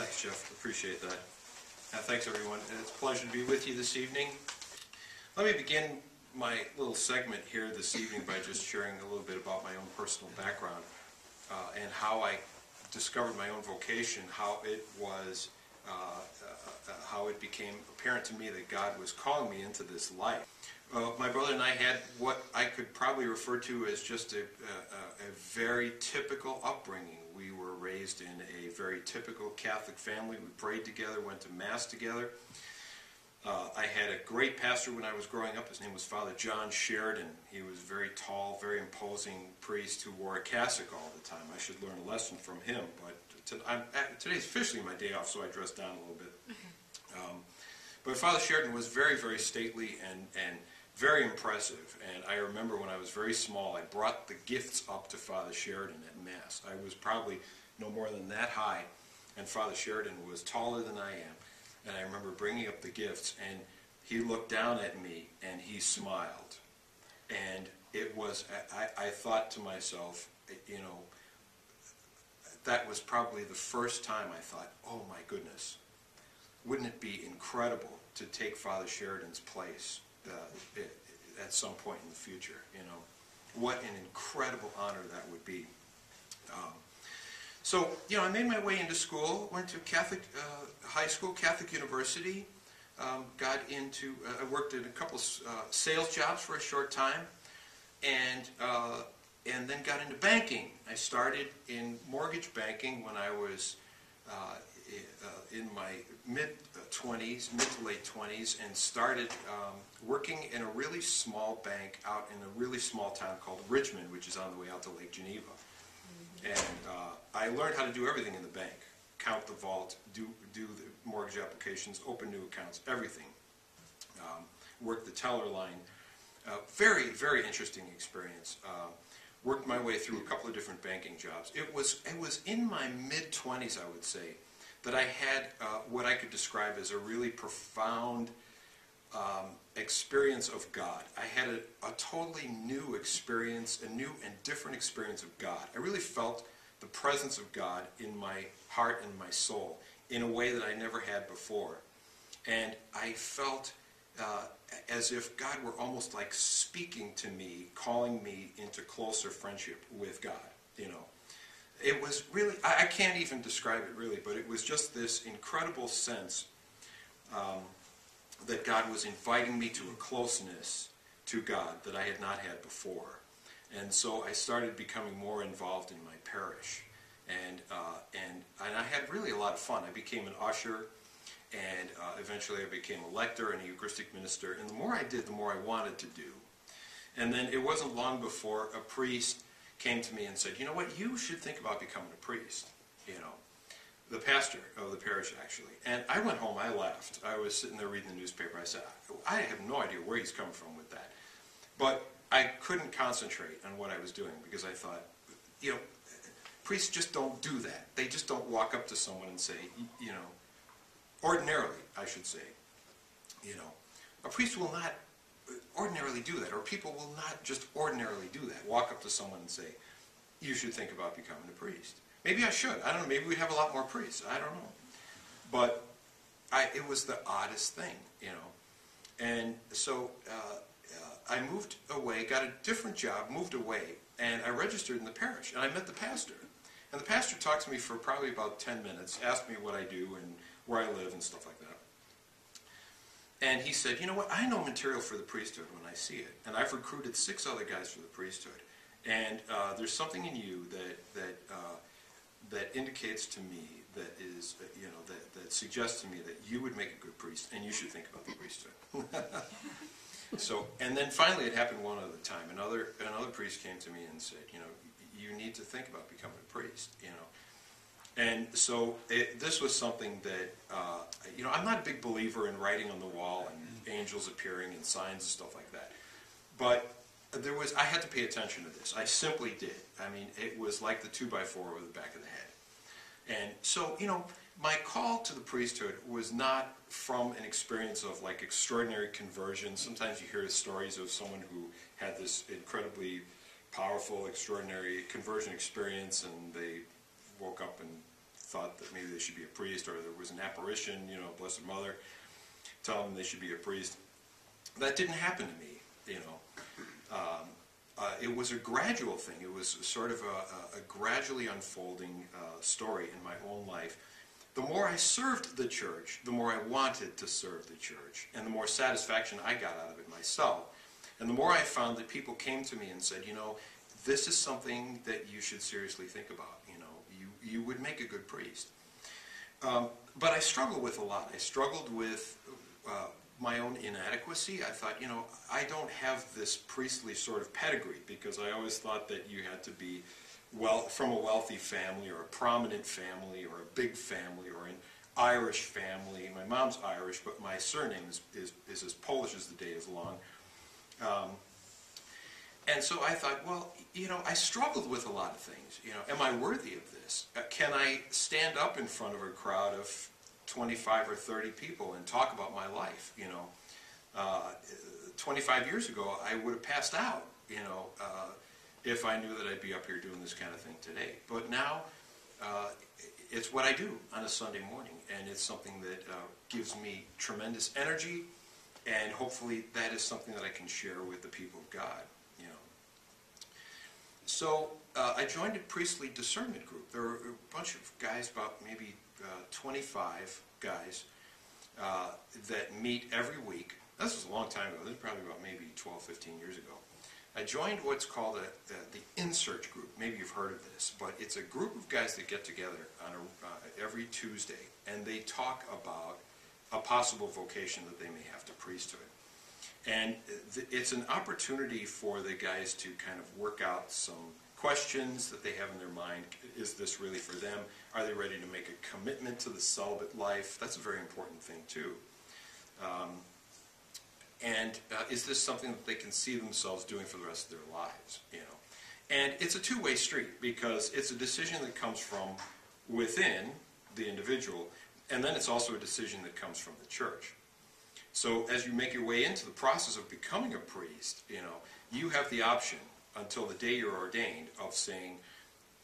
Thanks, Jeff, appreciate that. Thanks, everyone, and it's a pleasure to be with you this evening. Let me begin my little segment here this evening by just sharing a little bit about my own personal background uh, and how I discovered my own vocation, how it was, uh, uh, uh, how it became apparent to me that God was calling me into this life. Uh, my brother and I had what I could probably refer to as just a, a, a very typical upbringing. We were raised in a very typical Catholic family. We prayed together, went to Mass together. Uh, I had a great pastor when I was growing up. His name was Father John Sheridan. He was a very tall, very imposing priest who wore a cassock all the time. I should learn a lesson from him, but to, I'm, today's officially my day off, so I dressed down a little bit. Um, but Father Sheridan was very, very stately and, and very impressive. And I remember when I was very small, I brought the gifts up to Father Sheridan at Mass. I was probably no more than that high, and Father Sheridan was taller than I am. And I remember bringing up the gifts, and he looked down at me and he smiled. And it was, I, I thought to myself, you know, that was probably the first time I thought, oh my goodness, wouldn't it be incredible to take Father Sheridan's place uh, at some point in the future, you know? What an incredible honor that would be. Um, so, you know, I made my way into school, went to Catholic uh, high school, Catholic University, um, got into, uh, I worked in a couple uh, sales jobs for a short time, and, uh, and then got into banking. I started in mortgage banking when I was uh, uh, in my mid-20s, mid to late 20s, and started um, working in a really small bank out in a really small town called Richmond, which is on the way out to Lake Geneva. And uh, I learned how to do everything in the bank. Count the vault, do, do the mortgage applications, open new accounts, everything. Um, work the teller line. Uh, very, very interesting experience. Uh, worked my way through a couple of different banking jobs. It was, it was in my mid-20s, I would say, that I had uh, what I could describe as a really profound um, experience of God. I had a, a, totally new experience, a new and different experience of God. I really felt the presence of God in my heart and my soul in a way that I never had before. And I felt uh, as if God were almost like speaking to me, calling me into closer friendship with God, you know. It was really, I, I can't even describe it really, but it was just this incredible sense um, that God was inviting me to a closeness to God that I had not had before. And so I started becoming more involved in my parish. And, uh, and, and I had really a lot of fun. I became an usher, and uh, eventually I became a lector and a Eucharistic minister. And the more I did, the more I wanted to do. And then it wasn't long before a priest came to me and said, you know what, you should think about becoming a priest, you know the pastor of the parish actually. And I went home, I laughed. I was sitting there reading the newspaper. I said, I have no idea where he's coming from with that. But I couldn't concentrate on what I was doing because I thought, you know, priests just don't do that. They just don't walk up to someone and say, you know, ordinarily, I should say, you know, a priest will not ordinarily do that, or people will not just ordinarily do that, walk up to someone and say, you should think about becoming a priest. Maybe I should. I don't know. Maybe we'd have a lot more priests. I don't know. But I, it was the oddest thing, you know. And so uh, uh, I moved away, got a different job, moved away, and I registered in the parish. And I met the pastor. And the pastor talked to me for probably about 10 minutes, asked me what I do and where I live and stuff like that. And he said, you know what, I know material for the priesthood when I see it. And I've recruited six other guys for the priesthood. And uh, there's something in you that, that uh, that indicates to me that is, uh, you know, that, that suggests to me that you would make a good priest and you should think about the priesthood. so, and then finally it happened one other time. Another, another priest came to me and said, you know, you need to think about becoming a priest, you know. And so it, this was something that, uh, you know, I'm not a big believer in writing on the wall and angels appearing and signs and stuff like that. But there was, I had to pay attention to this. I simply did. I mean, it was like the two by four over the back of the head. And so, you know, my call to the priesthood was not from an experience of like extraordinary conversion. Sometimes you hear stories of someone who had this incredibly powerful, extraordinary conversion experience and they woke up and thought that maybe they should be a priest, or there was an apparition, you know, Blessed Mother, telling them they should be a priest. That didn't happen to me, you know. Um, uh, it was a gradual thing. It was sort of a, a gradually unfolding uh, story in my own life. The more I served the church, the more I wanted to serve the church, and the more satisfaction I got out of it myself. And the more I found that people came to me and said, you know, this is something that you should seriously think about. You would make a good priest. Um, but I struggled with a lot. I struggled with uh, my own inadequacy. I thought, you know, I don't have this priestly sort of pedigree because I always thought that you had to be well from a wealthy family or a prominent family or a big family or an Irish family. My mom's Irish, but my surname is, is, is as Polish as the day is long. Um, and so I thought, well, you know, I struggled with a lot of things. You know, am I worthy of this? Uh, can I stand up in front of a crowd of 25 or 30 people and talk about my life? You know, uh, 25 years ago, I would have passed out. You know, uh, if I knew that I'd be up here doing this kind of thing today. But now, uh, it's what I do on a Sunday morning, and it's something that uh, gives me tremendous energy, and hopefully that is something that I can share with the people of God. So uh, I joined a priestly discernment group. There were a bunch of guys, about maybe uh, 25 guys, uh, that meet every week. This was a long time ago. This is probably about maybe 12, 15 years ago. I joined what's called a, the InSearch group. Maybe you've heard of this, but it's a group of guys that get together on a, uh, every Tuesday, and they talk about a possible vocation that they may have to priesthood. And it's an opportunity for the guys to kind of work out some questions that they have in their mind. Is this really for them? Are they ready to make a commitment to the celibate life? That's a very important thing, too. Um, and uh, is this something that they can see themselves doing for the rest of their lives? You know, and it's a two-way street because it's a decision that comes from within the individual, and then it's also a decision that comes from the church. So as you make your way into the process of becoming a priest, you know, you have the option until the day you're ordained of saying,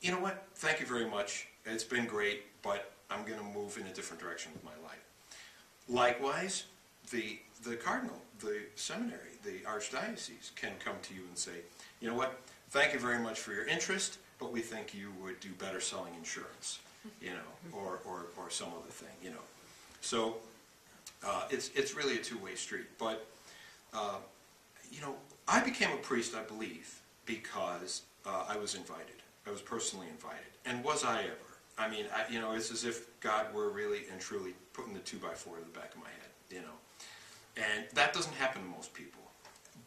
you know what, thank you very much, it's been great, but I'm going to move in a different direction with my life. Likewise, the, the cardinal, the seminary, the archdiocese can come to you and say, you know what, thank you very much for your interest, but we think you would do better selling insurance, you know, or, or, or some other thing, you know. So uh, it's, it's really a two-way street. But, uh, you know, I became a priest, I believe, because uh, I was invited. I was personally invited. And was I ever? I mean, I, you know, it's as if God were really and truly putting the two-by-four in the back of my head, you know. And that doesn't happen to most people.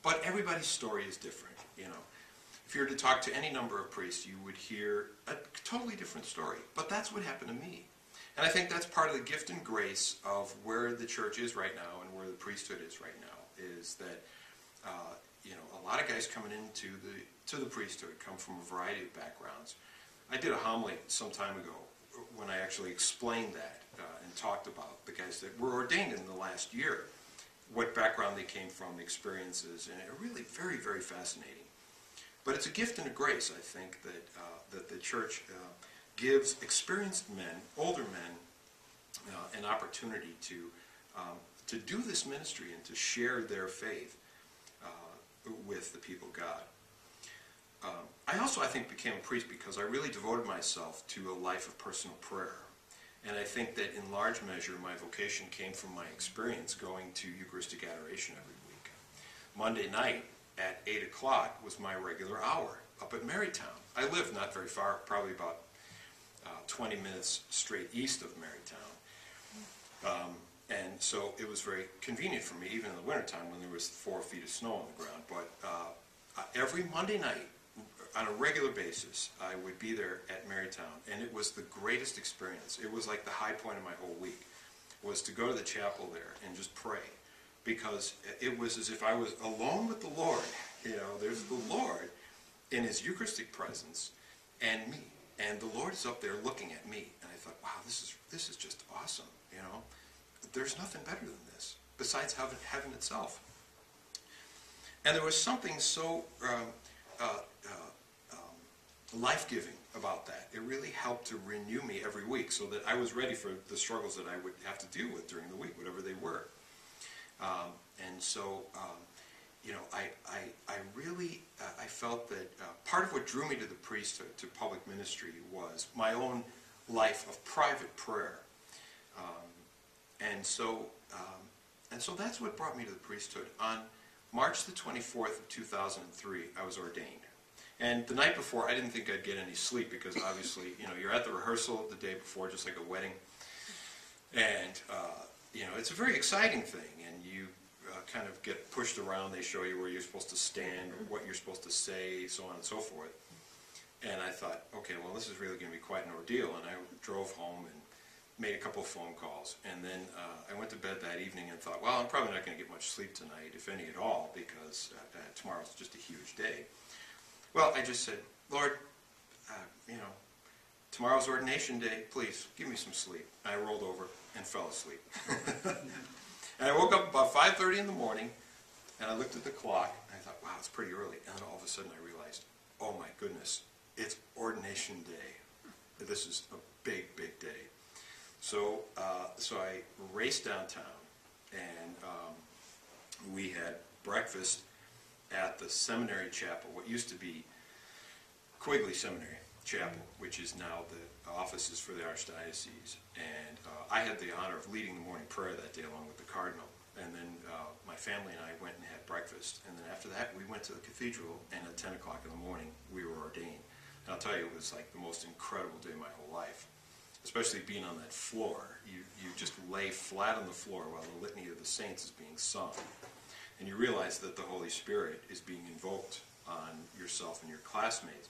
But everybody's story is different, you know. If you were to talk to any number of priests, you would hear a totally different story. But that's what happened to me. And I think that's part of the gift and grace of where the church is right now and where the priesthood is right now, is that, uh, you know, a lot of guys coming into the, to the priesthood come from a variety of backgrounds. I did a homily some time ago when I actually explained that uh, and talked about the guys that were ordained in the last year what background they came from, experiences, and it really very, very fascinating. But it's a gift and a grace, I think, that, uh, that the church uh, gives experienced men, older men, uh, an opportunity to, um, to do this ministry and to share their faith uh, with the people of God. Um, I also, I think, became a priest because I really devoted myself to a life of personal prayer. And I think that in large measure, my vocation came from my experience going to Eucharistic adoration every week. Monday night at 8 o'clock was my regular hour up at Marytown. I live not very far, probably about uh, 20 minutes straight east of Marytown. Um, and so it was very convenient for me, even in the wintertime when there was four feet of snow on the ground. But uh, every Monday night, on a regular basis, I would be there at Marytown, and it was the greatest experience. It was like the high point of my whole week, was to go to the chapel there and just pray, because it was as if I was alone with the Lord. You know, there's the Lord in His Eucharistic presence, and me, and the Lord is up there looking at me, and I thought, wow, this is this is just awesome. You know, there's nothing better than this besides heaven, heaven itself. And there was something so. Um, uh, uh, life-giving about that. It really helped to renew me every week so that I was ready for the struggles that I would have to deal with during the week, whatever they were. Um, and so, um, you know, I, I, I really, uh, I felt that uh, part of what drew me to the priesthood, to public ministry, was my own life of private prayer. Um, and so, um, and so that's what brought me to the priesthood. On March the 24th of 2003, I was ordained. And the night before, I didn't think I'd get any sleep because obviously, you know, you're at the rehearsal the day before, just like a wedding. And, uh, you know, it's a very exciting thing. And kind of get pushed around. They show you where you're supposed to stand, what you're supposed to say, so on and so forth. And I thought, okay, well, this is really going to be quite an ordeal. And I drove home and made a couple of phone calls. And then uh, I went to bed that evening and thought, well, I'm probably not going to get much sleep tonight, if any at all, because uh, uh, tomorrow's just a huge day. Well, I just said, Lord, uh, you know, tomorrow's ordination day, please give me some sleep. And I rolled over and fell asleep. and I woke up about 5.30 in the morning, and I looked at the clock, and I thought, wow, it's pretty early. And then all of a sudden I realized, oh my goodness, it's ordination day. This is a big, big day. So, uh, so I raced downtown, and um, we had breakfast at the seminary chapel, what used to be Quigley Seminary Chapel, which is now the offices for the Archdiocese. And uh, I had the honor of leading the morning prayer that day along with the Cardinal. And then uh, my family and I went and had breakfast. And then after that, we went to the cathedral, and at 10 o'clock in the morning, we were ordained. And I'll tell you, it was like the most incredible day of my whole life, especially being on that floor. You, you just lay flat on the floor while the litany of the saints is being sung and you realize that the Holy Spirit is being invoked on yourself and your classmates.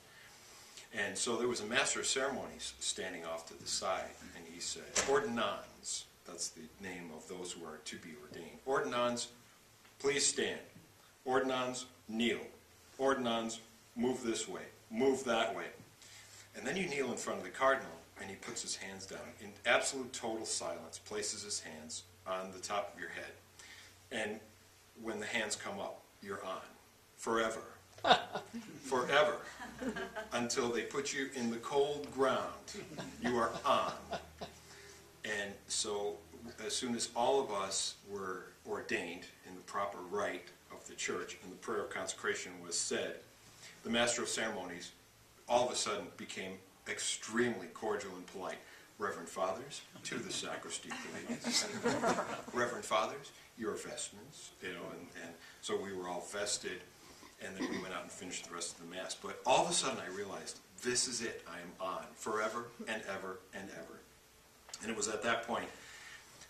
And so there was a master of ceremonies standing off to the side, and he said, Ordinands, that's the name of those who are to be ordained. Ordinands, please stand. Ordinands, kneel. Ordinands, move this way, move that way. And then you kneel in front of the cardinal, and he puts his hands down in absolute total silence, places his hands on the top of your head. And when the hands come up, you're on. Forever. Forever. Until they put you in the cold ground, you are on. And so, as soon as all of us were ordained in the proper rite of the church and the prayer of consecration was said, the master of ceremonies all of a sudden became extremely cordial and polite. Reverend Fathers, to the sacristy, please. Reverend Fathers, your vestments, you know, and, and so we were all vested, and then we went out and finished the rest of the Mass. But all of a sudden I realized, this is it, I am on, forever and ever and ever. And it was at that point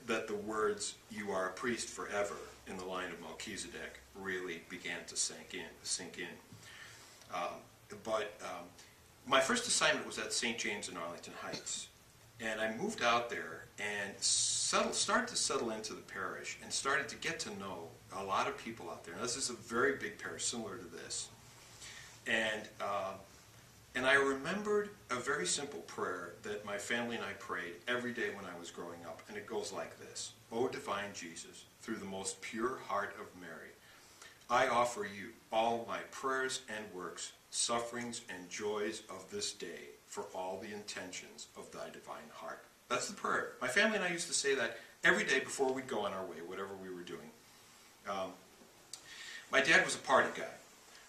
that the words, you are a priest forever, in the line of Melchizedek, really began to sink in. Sink in. Um, but um, my first assignment was at St. James in Arlington Heights. And I moved out there and settled, started to settle into the parish and started to get to know a lot of people out there. Now, this is a very big parish, similar to this. And, uh, and I remembered a very simple prayer that my family and I prayed every day when I was growing up. And it goes like this O divine Jesus, through the most pure heart of Mary, I offer you all my prayers and works, sufferings and joys of this day for all the intentions of thy divine heart. That's the prayer. My family and I used to say that every day before we'd go on our way, whatever we were doing. Um, my dad was a party guy.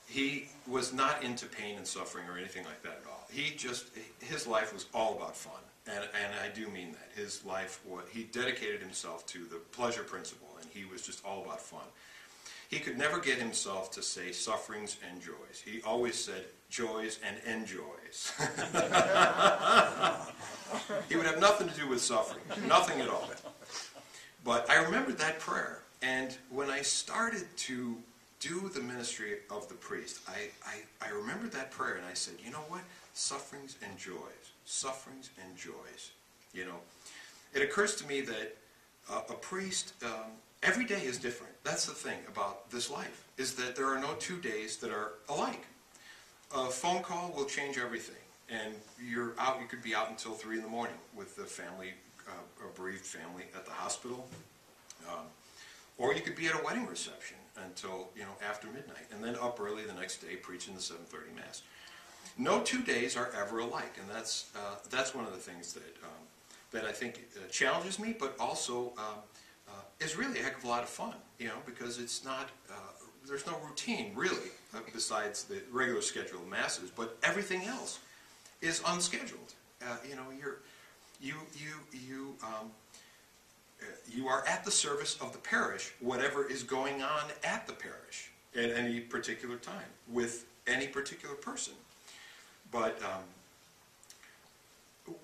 He was not into pain and suffering or anything like that at all. He just, his life was all about fun. And, and I do mean that. His life, was, he dedicated himself to the pleasure principle, and he was just all about fun. He could never get himself to say sufferings and joys. He always said joys and enjoys. he would have nothing to do with suffering, nothing at all. But I remembered that prayer, and when I started to do the ministry of the priest, I, I, I remembered that prayer, and I said, you know what? Sufferings and joys, sufferings and joys. You know, it occurs to me that uh, a priest, um, every day is different. That's the thing about this life, is that there are no two days that are alike. A phone call will change everything and you're out, you could be out until three in the morning with the family, uh, a bereaved family at the hospital. Um, or you could be at a wedding reception until, you know, after midnight, and then up early the next day preaching the 7.30 Mass. no two days are ever alike, and that's, uh, that's one of the things that, um, that I think uh, challenges me, but also um, uh, is really a heck of a lot of fun, you know, because it's not, uh, there's no routine really, uh, besides the regular scheduled masses, but everything else is unscheduled. Uh, you know, you're, you, you, you, um, you are at the service of the parish, whatever is going on at the parish at any particular time with any particular person. But um,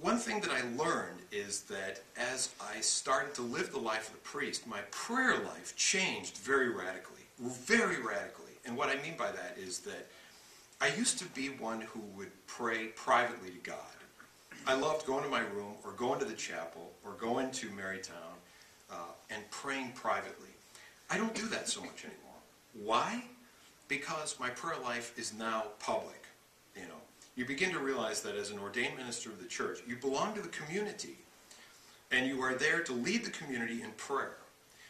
one thing that I learned is that as I started to live the life of the priest, my prayer life changed very radically, very radically. And what I mean by that is that I used to be one who would pray privately to God. I loved going to my room or going to the chapel or going to Marytown uh, and praying privately. I don't do that so much anymore. Why? Because my prayer life is now public. You know, you begin to realize that as an ordained minister of the church, you belong to the community, and you are there to lead the community in prayer.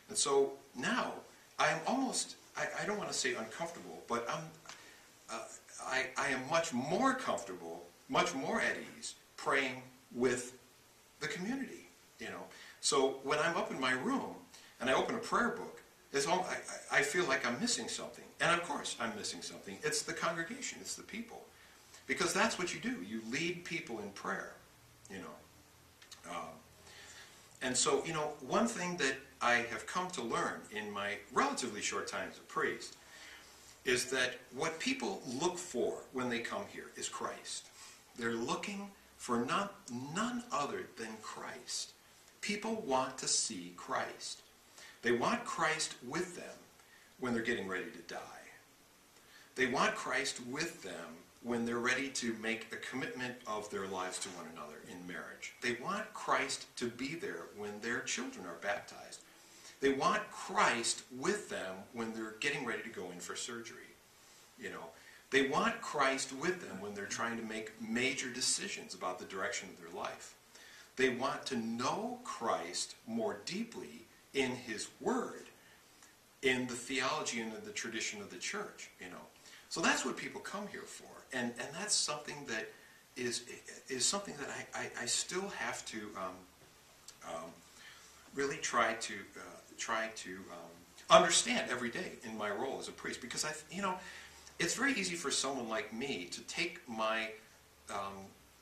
And so now I am almost, I, I don't want to say uncomfortable, but I'm, uh, I, I am much more comfortable, much more at ease praying with the community, you know. So when I'm up in my room and I open a prayer book, it's all, I, I feel like I'm missing something. And of course I'm missing something. It's the congregation, it's the people. Because that's what you do. You lead people in prayer, you know. Um, and so, you know, one thing that I have come to learn in my relatively short time as a priest is that what people look for when they come here is Christ. They're looking for none, none other than Christ. People want to see Christ. They want Christ with them when they're getting ready to die. They want Christ with them when they're ready to make a commitment of their lives to one another in marriage. They want Christ to be there when their children are baptized. They want Christ with them when they're getting ready to go in for surgery. You know, they want Christ with them when they're trying to make major decisions about the direction of their life. They want to know Christ more deeply in His Word, in the theology and in the tradition of the church, you know. So that's what people come here for. And, and that's something that is, is something that I, I, I still have to um, um, really try to, uh, try to um, understand every day in my role as a priest. Because, I, you know, it's very easy for someone like me to take my um,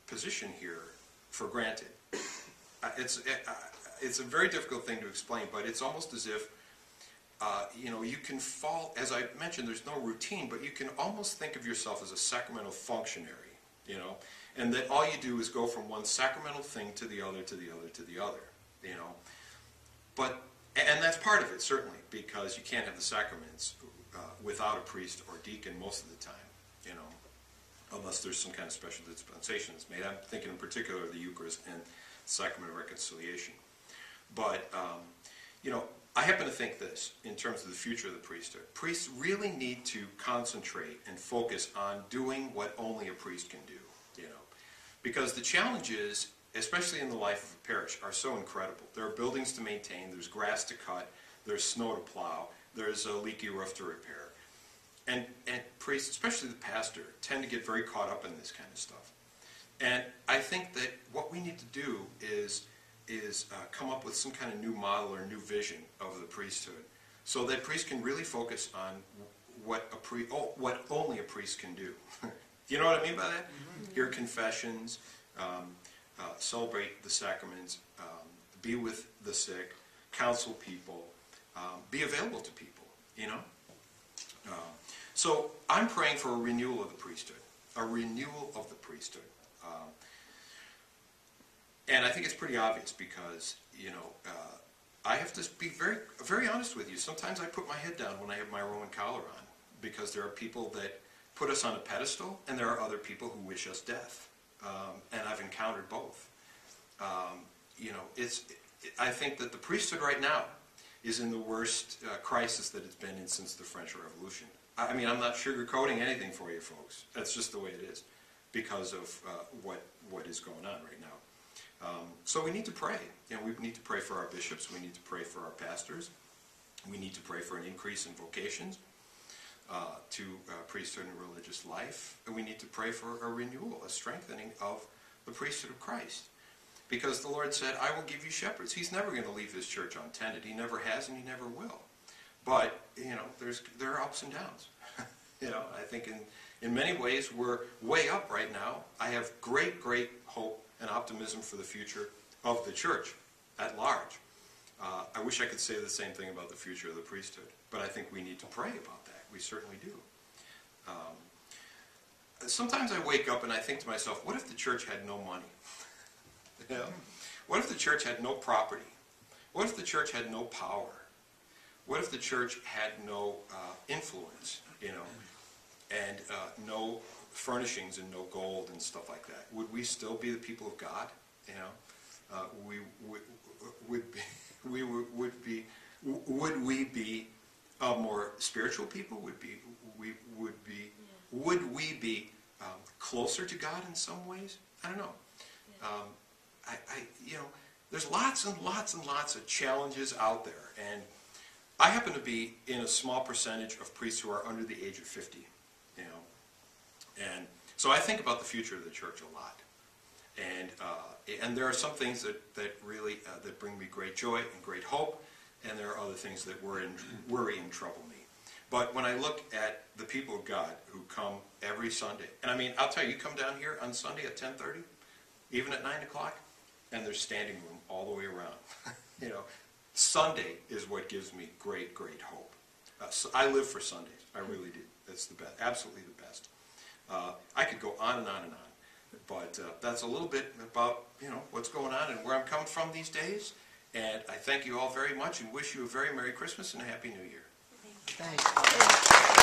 position here for granted. Uh, it's, uh, it's a very difficult thing to explain, but it's almost as if, uh, you know, you can fall, as I mentioned, there's no routine, but you can almost think of yourself as a sacramental functionary, you know, and that all you do is go from one sacramental thing to the other, to the other, to the other, you know. But, and that's part of it, certainly, because you can't have the sacraments uh, without a priest or deacon most of the time, you know, unless there's some kind of special dispensation that's made. I'm thinking in particular of the Eucharist and Sacrament of Reconciliation. But, um, you know, I happen to think this in terms of the future of the priesthood. Priests really need to concentrate and focus on doing what only a priest can do, you know. Because the challenges, especially in the life of a parish, are so incredible. There are buildings to maintain, there's grass to cut, there's snow to plow, there's a leaky roof to repair. And, and priests, especially the pastor, tend to get very caught up in this kind of stuff. And I think that what we need to do is, is uh, come up with some kind of new model or new vision of the priesthood so that priests can really focus on what, a pri- oh, what only a priest can do. you know what I mean by that? Mm-hmm. Hear confessions, um, uh, celebrate the sacraments, um, be with the sick, counsel people, um, be available to people, you know? Um, so I'm praying for a renewal of the priesthood, a renewal of the priesthood. Um, and I think it's pretty obvious because, you know, uh, I have to be very, very honest with you. Sometimes I put my head down when I have my Roman collar on because there are people that put us on a pedestal and there are other people who wish us death. Um, and I've encountered both. Um, you know, it's, I think that the priesthood right now is in the worst uh, crisis that it's been in since the French Revolution. I mean, I'm not sugarcoating anything for you folks. That's just the way it is because of uh, what, what is going on right now. Um, so we need to pray. You know, we need to pray for our bishops. We need to pray for our pastors. We need to pray for an increase in vocations. uh, to uh, priesthood and religious life. And we need to pray for a renewal, a strengthening of the priesthood of Christ. Because the Lord said, I will give you shepherds. He's never going to leave his church untended. He never has and he never will. But, you know, there's, there are ups and downs. you know, I think in, in many ways we're way up right now. I have great, great hope and optimism for the future of the church at large. Uh, I wish I could say the same thing about the future of the priesthood, but I think we need to pray about that. We certainly do. Um, sometimes I wake up and I think to myself, what if the church had no money? know? What if the church had no property? What if the church had no power? What if the church had no uh, influence, you know, and uh, no furnishings and no gold and stuff like that? Would we still be the people of God? You know, uh, we would, would be, we would, would be, would we be a more spiritual people? Would be, we would be, would we be um, closer to God in some ways? I don't know. Um, I, I, you know, there's lots and lots and lots of challenges out there, and I happen to be in a small percentage of priests who are under the age of 50, you know, and so I think about the future of the church a lot, and uh, and there are some things that that really uh, that bring me great joy and great hope, and there are other things that worry and, worry and trouble me. But when I look at the people of God who come every Sunday, and I mean, I'll tell you, you come down here on Sunday at 10:30, even at 9 o'clock, and there's standing room all the way around. you know, Sunday is what gives me great, great hope. Uh, so I live for Sundays. I really do. That's the best, absolutely the best. Uh, I could go on and on and on, but uh, that's a little bit about you know what's going on and where I'm coming from these days. And I thank you all very much and wish you a very Merry Christmas and a Happy New Year. Thanks.